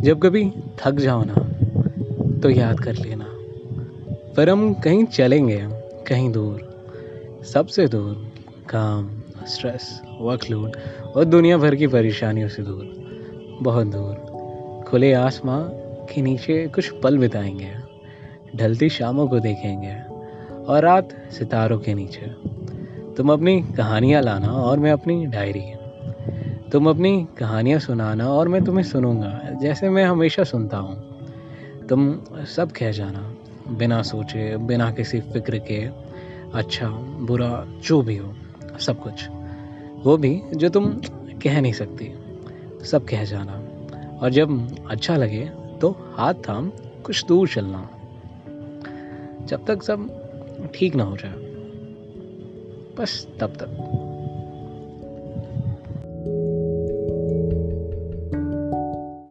जब कभी थक जाओ ना तो याद कर लेना। पर हम कहीं चलेंगे, कहीं दूर, सबसे दूर, काम स्ट्रेस वर्कलोड और दुनिया भर की परेशानियों से दूर, बहुत दूर। खुले आसमां के नीचे कुछ पल बिताएँगे, ढलती शामों को देखेंगे और रात सितारों के नीचे। तुम अपनी कहानियाँ लाना और मैं अपनी डायरी तुम अपनी कहानियाँ सुनाना और मैं तुम्हें सुनूँगा, जैसे मैं हमेशा सुनता हूँ। तुम सब कह जाना, बिना सोचे, बिना किसी फ़िक्र के अच्छा बुरा, जो भी हो, सब कुछ। वो भी जो तुम कह नहीं सकती, सब कह जाना। और जब अच्छा लगे तो हाथ थाम, कुछ दूर चलना। जब तक सब ठीक ना हो जाए, बस तब तक।